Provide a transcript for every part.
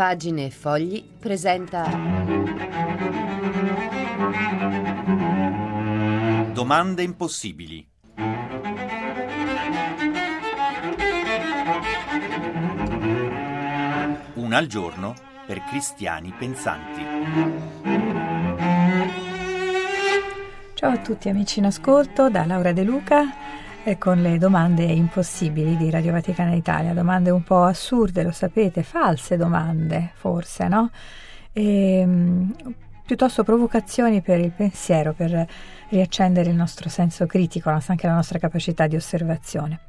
Pagine e Fogli presenta. Domande impossibili. Una al giorno per cristiani pensanti. Ciao a tutti amici in ascolto da Laura De Luca e con le domande impossibili di Radio Vaticana Italia, domande un po' assurde, lo sapete, false domande forse, no? E, mm, piuttosto provocazioni per il pensiero, per riaccendere il nostro senso critico, anche la nostra capacità di osservazione.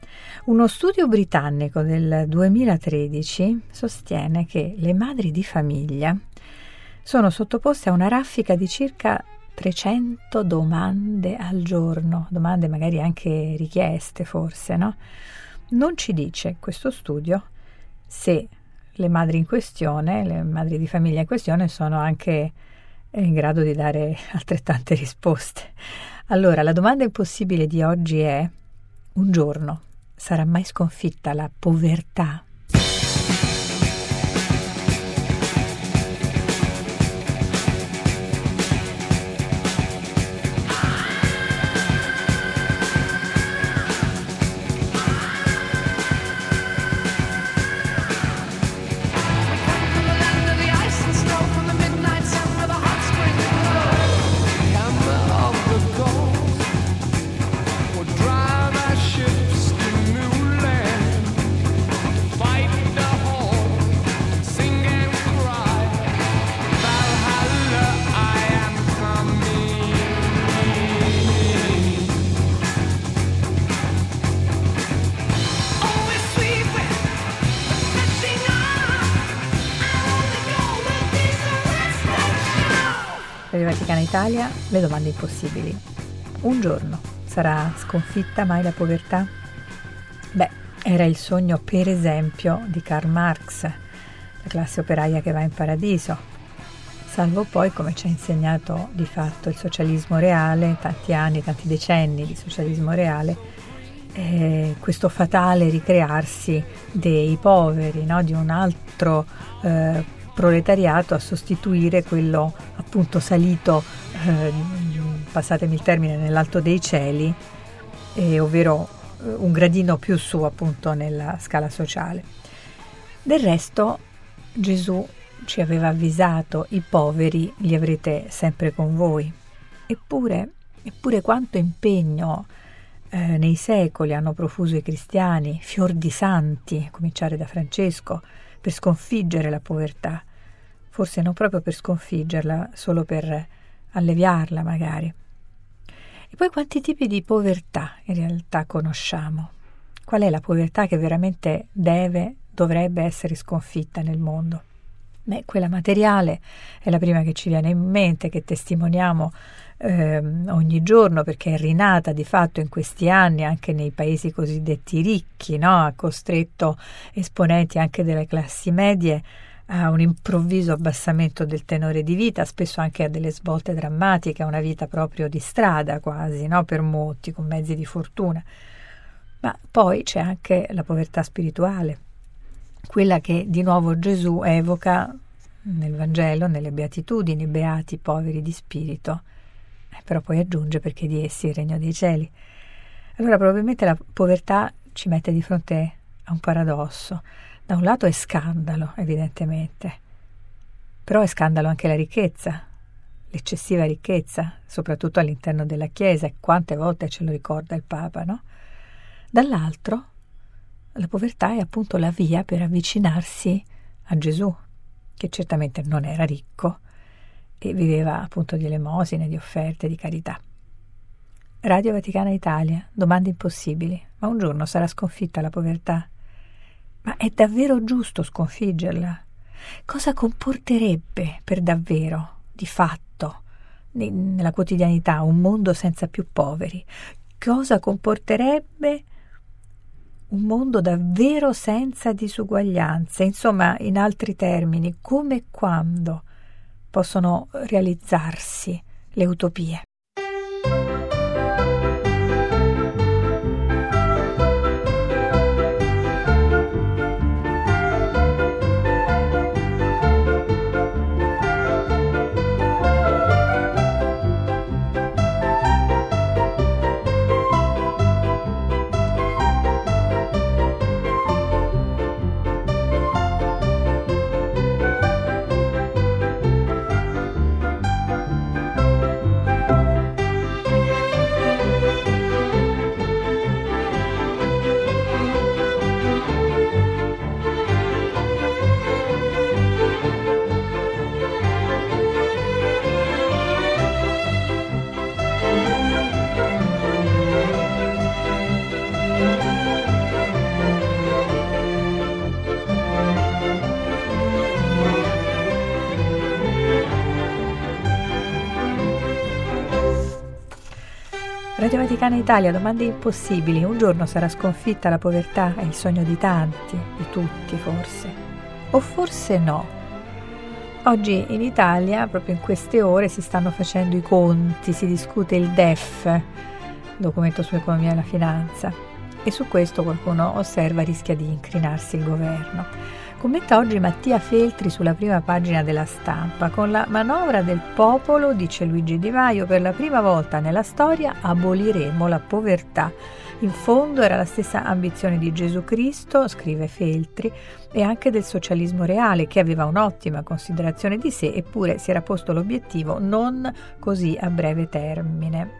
Uno studio britannico del 2013 sostiene che le madri di famiglia sono sottoposte a una raffica di circa 300 domande al giorno, domande magari anche richieste forse, no? Non ci dice questo studio se le madri in questione, le madri di famiglia in questione sono anche in grado di dare altrettante risposte. Allora, la domanda impossibile di oggi è un giorno sarà mai sconfitta la povertà? Italia, le domande impossibili. Un giorno sarà sconfitta mai la povertà? Beh, era il sogno per esempio di Karl Marx, la classe operaia che va in paradiso, salvo poi, come ci ha insegnato di fatto il socialismo reale, tanti anni, tanti decenni di socialismo reale, eh, questo fatale ricrearsi dei poveri, no? di un altro eh, proletariato a sostituire quello appunto salito, eh, passatemi il termine, nell'alto dei cieli, eh, ovvero un gradino più su appunto nella scala sociale. Del resto Gesù ci aveva avvisato, i poveri li avrete sempre con voi. Eppure, eppure quanto impegno eh, nei secoli hanno profuso i cristiani, fior di santi, a cominciare da Francesco, per sconfiggere la povertà, forse non proprio per sconfiggerla, solo per alleviarla magari. E poi quanti tipi di povertà in realtà conosciamo? Qual è la povertà che veramente deve, dovrebbe essere sconfitta nel mondo? Beh, quella materiale è la prima che ci viene in mente, che testimoniamo eh, ogni giorno perché è rinata di fatto in questi anni anche nei paesi cosiddetti ricchi, no? ha costretto esponenti anche delle classi medie a un improvviso abbassamento del tenore di vita, spesso anche a delle svolte drammatiche, a una vita proprio di strada quasi, no? per molti, con mezzi di fortuna. Ma poi c'è anche la povertà spirituale, quella che di nuovo Gesù evoca nel Vangelo, nelle beatitudini, beati poveri di spirito, eh, però poi aggiunge perché di essi il regno dei cieli. Allora probabilmente la povertà ci mette di fronte un paradosso. Da un lato è scandalo, evidentemente, però è scandalo anche la ricchezza, l'eccessiva ricchezza, soprattutto all'interno della Chiesa, e quante volte ce lo ricorda il Papa, no? Dall'altro, la povertà è appunto la via per avvicinarsi a Gesù, che certamente non era ricco e viveva appunto di elemosine, di offerte, di carità. Radio Vaticana Italia, domande impossibili, ma un giorno sarà sconfitta la povertà? Ma è davvero giusto sconfiggerla? Cosa comporterebbe per davvero, di fatto, nella quotidianità, un mondo senza più poveri? Cosa comporterebbe un mondo davvero senza disuguaglianze? Insomma, in altri termini, come e quando possono realizzarsi le utopie? Radio Vaticana Italia, domande impossibili. Un giorno sarà sconfitta la povertà? È il sogno di tanti, di tutti forse. O forse no. Oggi in Italia, proprio in queste ore, si stanno facendo i conti, si discute il DEF, documento sull'economia e la finanza, e su questo qualcuno osserva rischia di incrinarsi il governo. Commenta oggi Mattia Feltri sulla prima pagina della stampa. Con la manovra del popolo, dice Luigi Di Maio, per la prima volta nella storia aboliremo la povertà. In fondo era la stessa ambizione di Gesù Cristo, scrive Feltri, e anche del socialismo reale, che aveva un'ottima considerazione di sé, eppure si era posto l'obiettivo non così a breve termine.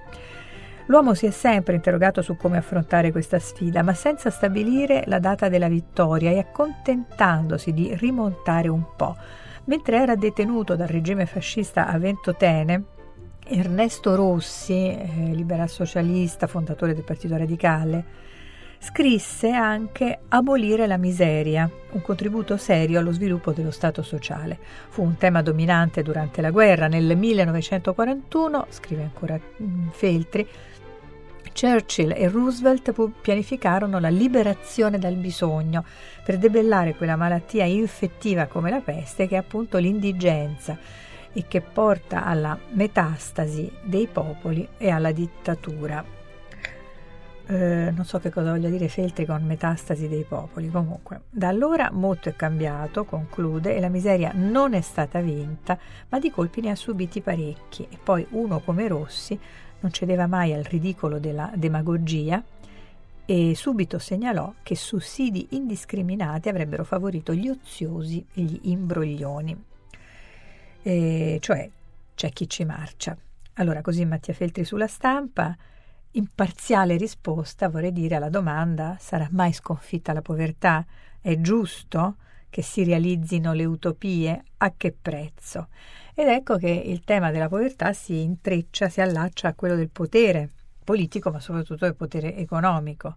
L'uomo si è sempre interrogato su come affrontare questa sfida, ma senza stabilire la data della vittoria e accontentandosi di rimontare un po'. Mentre era detenuto dal regime fascista a Ventotene, Ernesto Rossi, eh, liberal socialista, fondatore del Partito Radicale, scrisse anche Abolire la miseria, un contributo serio allo sviluppo dello Stato sociale. Fu un tema dominante durante la guerra. Nel 1941, scrive ancora mm, Feltri, Churchill e Roosevelt pianificarono la liberazione dal bisogno per debellare quella malattia infettiva come la peste che è appunto l'indigenza e che porta alla metastasi dei popoli e alla dittatura. Eh, non so che cosa voglia dire Feltri con metastasi dei popoli, comunque da allora molto è cambiato, conclude, e la miseria non è stata vinta, ma di colpi ne ha subiti parecchi e poi uno come Rossi non cedeva mai al ridicolo della demagogia e subito segnalò che sussidi indiscriminati avrebbero favorito gli oziosi e gli imbroglioni. E cioè c'è chi ci marcia. Allora così Mattia Feltri sulla stampa, imparziale risposta vorrei dire alla domanda sarà mai sconfitta la povertà? È giusto che si realizzino le utopie? A che prezzo? Ed ecco che il tema della povertà si intreccia, si allaccia a quello del potere politico, ma soprattutto del potere economico.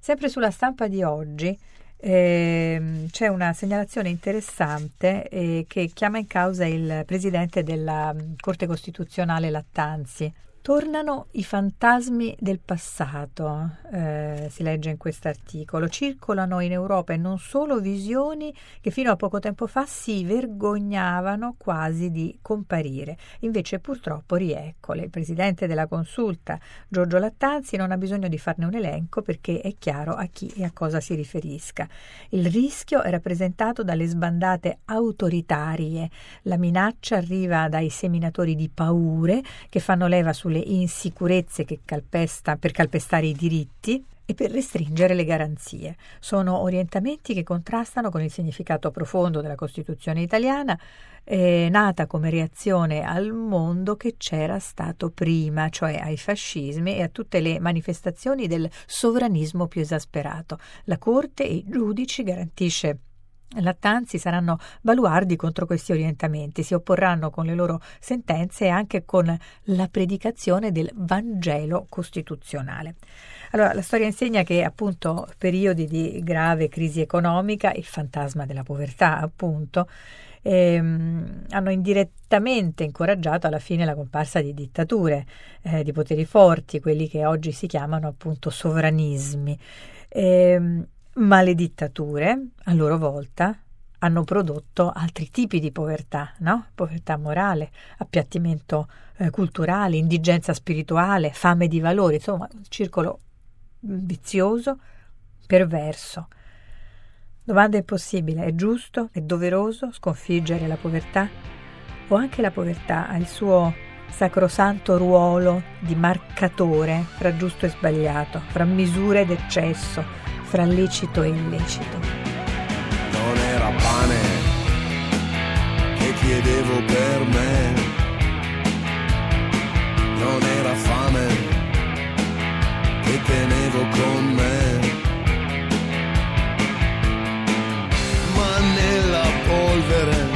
Sempre sulla stampa di oggi eh, c'è una segnalazione interessante eh, che chiama in causa il presidente della Corte Costituzionale Lattanzi, Tornano i fantasmi del passato, eh, si legge in questo articolo. Circolano in Europa e non solo visioni che fino a poco tempo fa si vergognavano quasi di comparire. Invece purtroppo rieccole. Il presidente della consulta, Giorgio Lattanzi, non ha bisogno di farne un elenco perché è chiaro a chi e a cosa si riferisca. Il rischio è rappresentato dalle sbandate autoritarie. La minaccia arriva dai seminatori di paure che fanno leva sulle le insicurezze calpesta, per calpestare i diritti e per restringere le garanzie. Sono orientamenti che contrastano con il significato profondo della Costituzione italiana, eh, nata come reazione al mondo che c'era stato prima, cioè ai fascismi e a tutte le manifestazioni del sovranismo più esasperato. La Corte e i giudici garantisce Lattanzi saranno baluardi contro questi orientamenti, si opporranno con le loro sentenze e anche con la predicazione del Vangelo costituzionale. Allora, la storia insegna che appunto periodi di grave crisi economica, il fantasma della povertà appunto, ehm, hanno indirettamente incoraggiato alla fine la comparsa di dittature, eh, di poteri forti, quelli che oggi si chiamano appunto sovranismi. Ehm, ma le dittature, a loro volta, hanno prodotto altri tipi di povertà, no? Povertà morale, appiattimento eh, culturale, indigenza spirituale, fame di valori, insomma, un circolo vizioso, perverso. Domanda impossibile, è giusto, è doveroso sconfiggere la povertà? O anche la povertà ha il suo sacrosanto ruolo di marcatore fra giusto e sbagliato, fra misure ed eccesso, fra lecito e illecito. Non era pane che chiedevo per me, non era fame che tenevo con me, ma nella polvere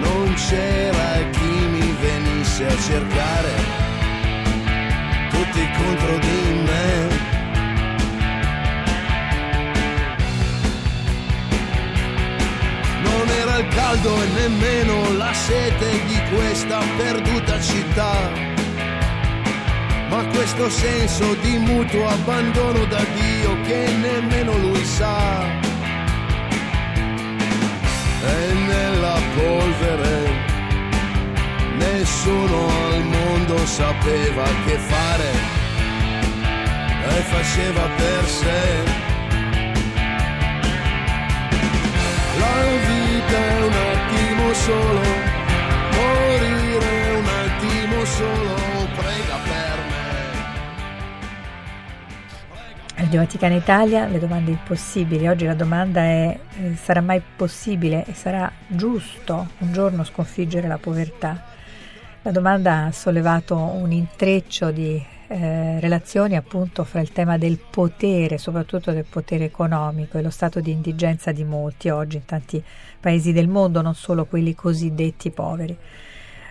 non c'era chi mi venisse a cercare tutti contro di me. Caldo e nemmeno la sete di questa perduta città. ma questo senso di mutuo abbandono da Dio che nemmeno lui sa. E nella polvere nessuno al mondo sapeva che fare e faceva per sé. Vaticana Italia, le domande impossibili. Oggi la domanda è: eh, sarà mai possibile e sarà giusto un giorno sconfiggere la povertà? La domanda ha sollevato un intreccio di eh, relazioni appunto fra il tema del potere, soprattutto del potere economico e lo stato di indigenza di molti oggi in tanti paesi del mondo, non solo quelli cosiddetti poveri.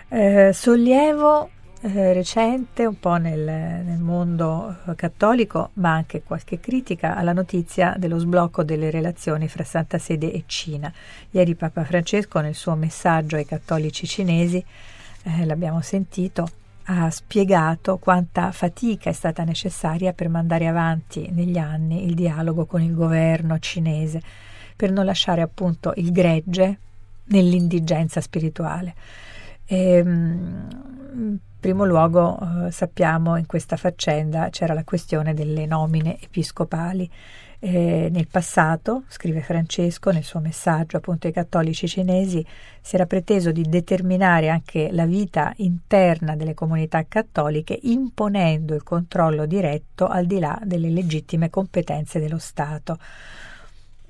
Eh, sollievo eh, recente un po' nel, nel mondo eh, cattolico, ma anche qualche critica alla notizia dello sblocco delle relazioni fra Santa Sede e Cina. Ieri Papa Francesco nel suo messaggio ai cattolici cinesi, eh, l'abbiamo sentito, ha spiegato quanta fatica è stata necessaria per mandare avanti negli anni il dialogo con il governo cinese, per non lasciare appunto il gregge nell'indigenza spirituale. E, ehm, primo luogo eh, sappiamo in questa faccenda c'era la questione delle nomine episcopali eh, nel passato, scrive Francesco nel suo messaggio appunto ai cattolici cinesi, si era preteso di determinare anche la vita interna delle comunità cattoliche imponendo il controllo diretto al di là delle legittime competenze dello Stato.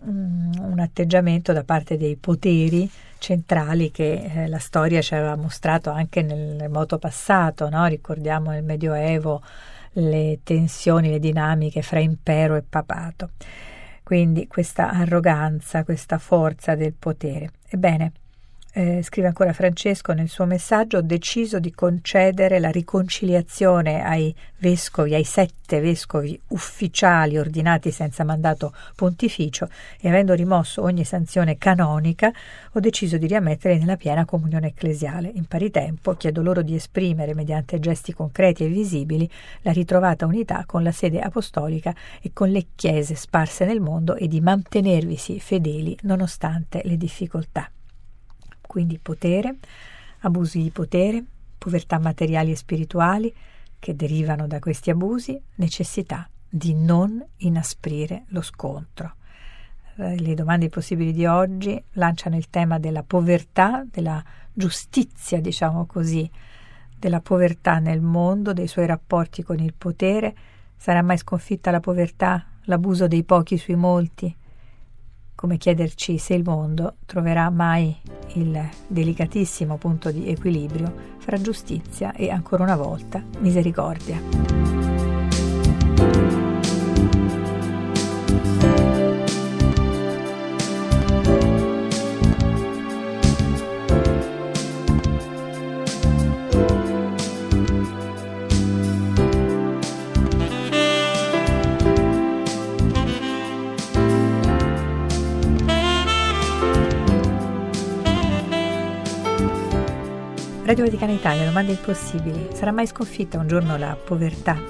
Mm, un atteggiamento da parte dei poteri centrali che eh, la storia ci aveva mostrato anche nel remoto passato, no? ricordiamo nel Medioevo le tensioni, le dinamiche fra impero e papato. Quindi questa arroganza, questa forza del potere. Ebbene, eh, scrive ancora Francesco nel suo messaggio, ho deciso di concedere la riconciliazione ai vescovi, ai sette vescovi ufficiali ordinati senza mandato pontificio e avendo rimosso ogni sanzione canonica, ho deciso di riammettere nella piena comunione ecclesiale. In pari tempo chiedo loro di esprimere, mediante gesti concreti e visibili, la ritrovata unità con la sede apostolica e con le chiese sparse nel mondo e di mantenervisi fedeli nonostante le difficoltà quindi potere, abusi di potere, povertà materiali e spirituali che derivano da questi abusi, necessità di non inasprire lo scontro. Eh, le domande possibili di oggi lanciano il tema della povertà, della giustizia, diciamo così, della povertà nel mondo, dei suoi rapporti con il potere. Sarà mai sconfitta la povertà, l'abuso dei pochi sui molti? Come chiederci se il mondo troverà mai il delicatissimo punto di equilibrio fra giustizia e ancora una volta misericordia. Radio Vaticana Italia, domande impossibili. Sarà mai sconfitta un giorno la povertà?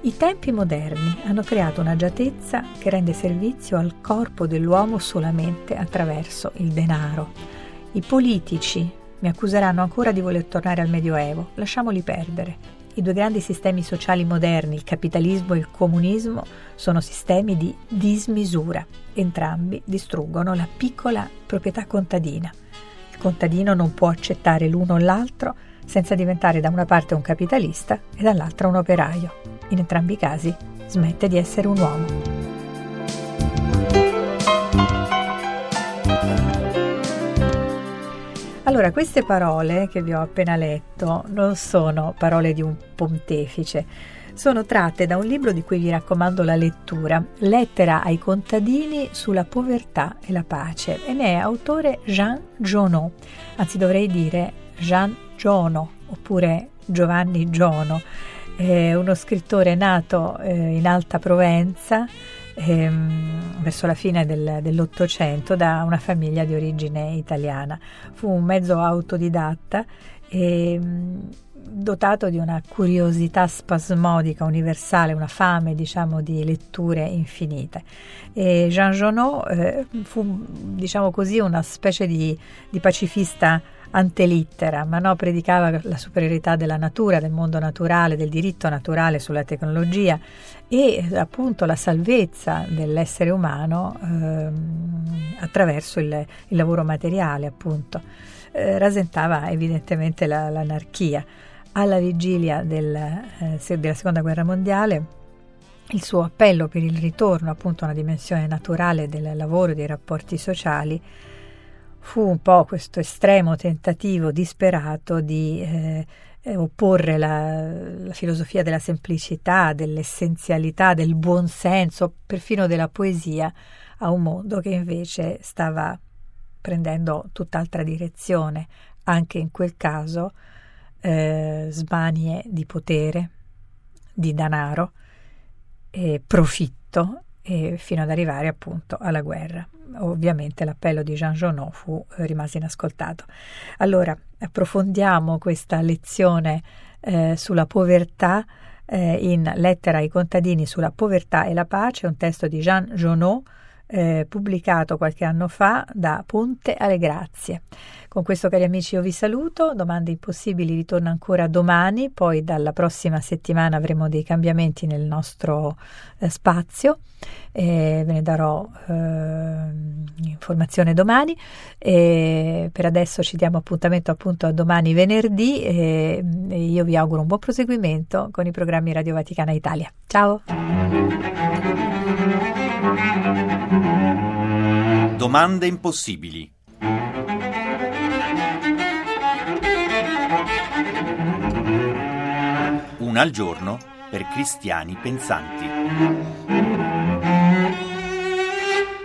I tempi moderni hanno creato un'agiatezza che rende servizio al corpo dell'uomo solamente attraverso il denaro. I politici mi accuseranno ancora di voler tornare al Medioevo. Lasciamoli perdere. I due grandi sistemi sociali moderni, il capitalismo e il comunismo, sono sistemi di dismisura. Entrambi distruggono la piccola proprietà contadina contadino non può accettare l'uno o l'altro senza diventare da una parte un capitalista e dall'altra un operaio. In entrambi i casi smette di essere un uomo. Allora, queste parole che vi ho appena letto non sono parole di un pontefice, sono tratte da un libro di cui vi raccomando la lettura, Lettera ai contadini sulla povertà e la pace, e ne è autore Jean Jonot, anzi dovrei dire Jean Giono oppure Giovanni Giono, è uno scrittore nato eh, in Alta Provenza ehm, verso la fine del, dell'Ottocento da una famiglia di origine italiana. Fu un mezzo autodidatta e dotato di una curiosità spasmodica universale, una fame diciamo di letture infinite. E Jean Genot eh, fu diciamo così una specie di, di pacifista antelittera, ma no, predicava la superiorità della natura, del mondo naturale, del diritto naturale sulla tecnologia e appunto la salvezza dell'essere umano eh, attraverso il, il, lavoro materiale, appunto. Eh, rasentava evidentemente la, l'anarchia. Alla vigilia del, eh, della seconda guerra mondiale il suo appello per il ritorno appunto a una dimensione naturale del lavoro e dei rapporti sociali fu un po' questo estremo tentativo disperato di eh, opporre la, la, filosofia della semplicità, dell'essenzialità, del buonsenso, perfino della poesia, a un mondo che invece stava prendendo tutt'altra direzione, anche in quel caso eh, smanie di potere, di denaro, e profitto, e fino ad arrivare appunto alla guerra ovviamente l'appello di Jean Genot fu, eh, rimase inascoltato. Allora, approfondiamo questa lezione eh, sulla povertà eh, in Lettera ai contadini sulla povertà e la pace, un testo di Jean Genot eh, pubblicato qualche anno fa da Ponte alle Grazie. Con questo, cari amici, io vi saluto. Domande impossibili ritorna ancora domani, poi dalla prossima settimana avremo dei cambiamenti nel nostro eh, spazio. Eh, ve ne darò eh, informazione domani. per adesso ci diamo appuntamento appunto a domani venerdì e io vi auguro un buon proseguimento con i programmi Radio Vaticana Italia. Ciao! Domande impossibili. Una al giorno per cristiani pensanti.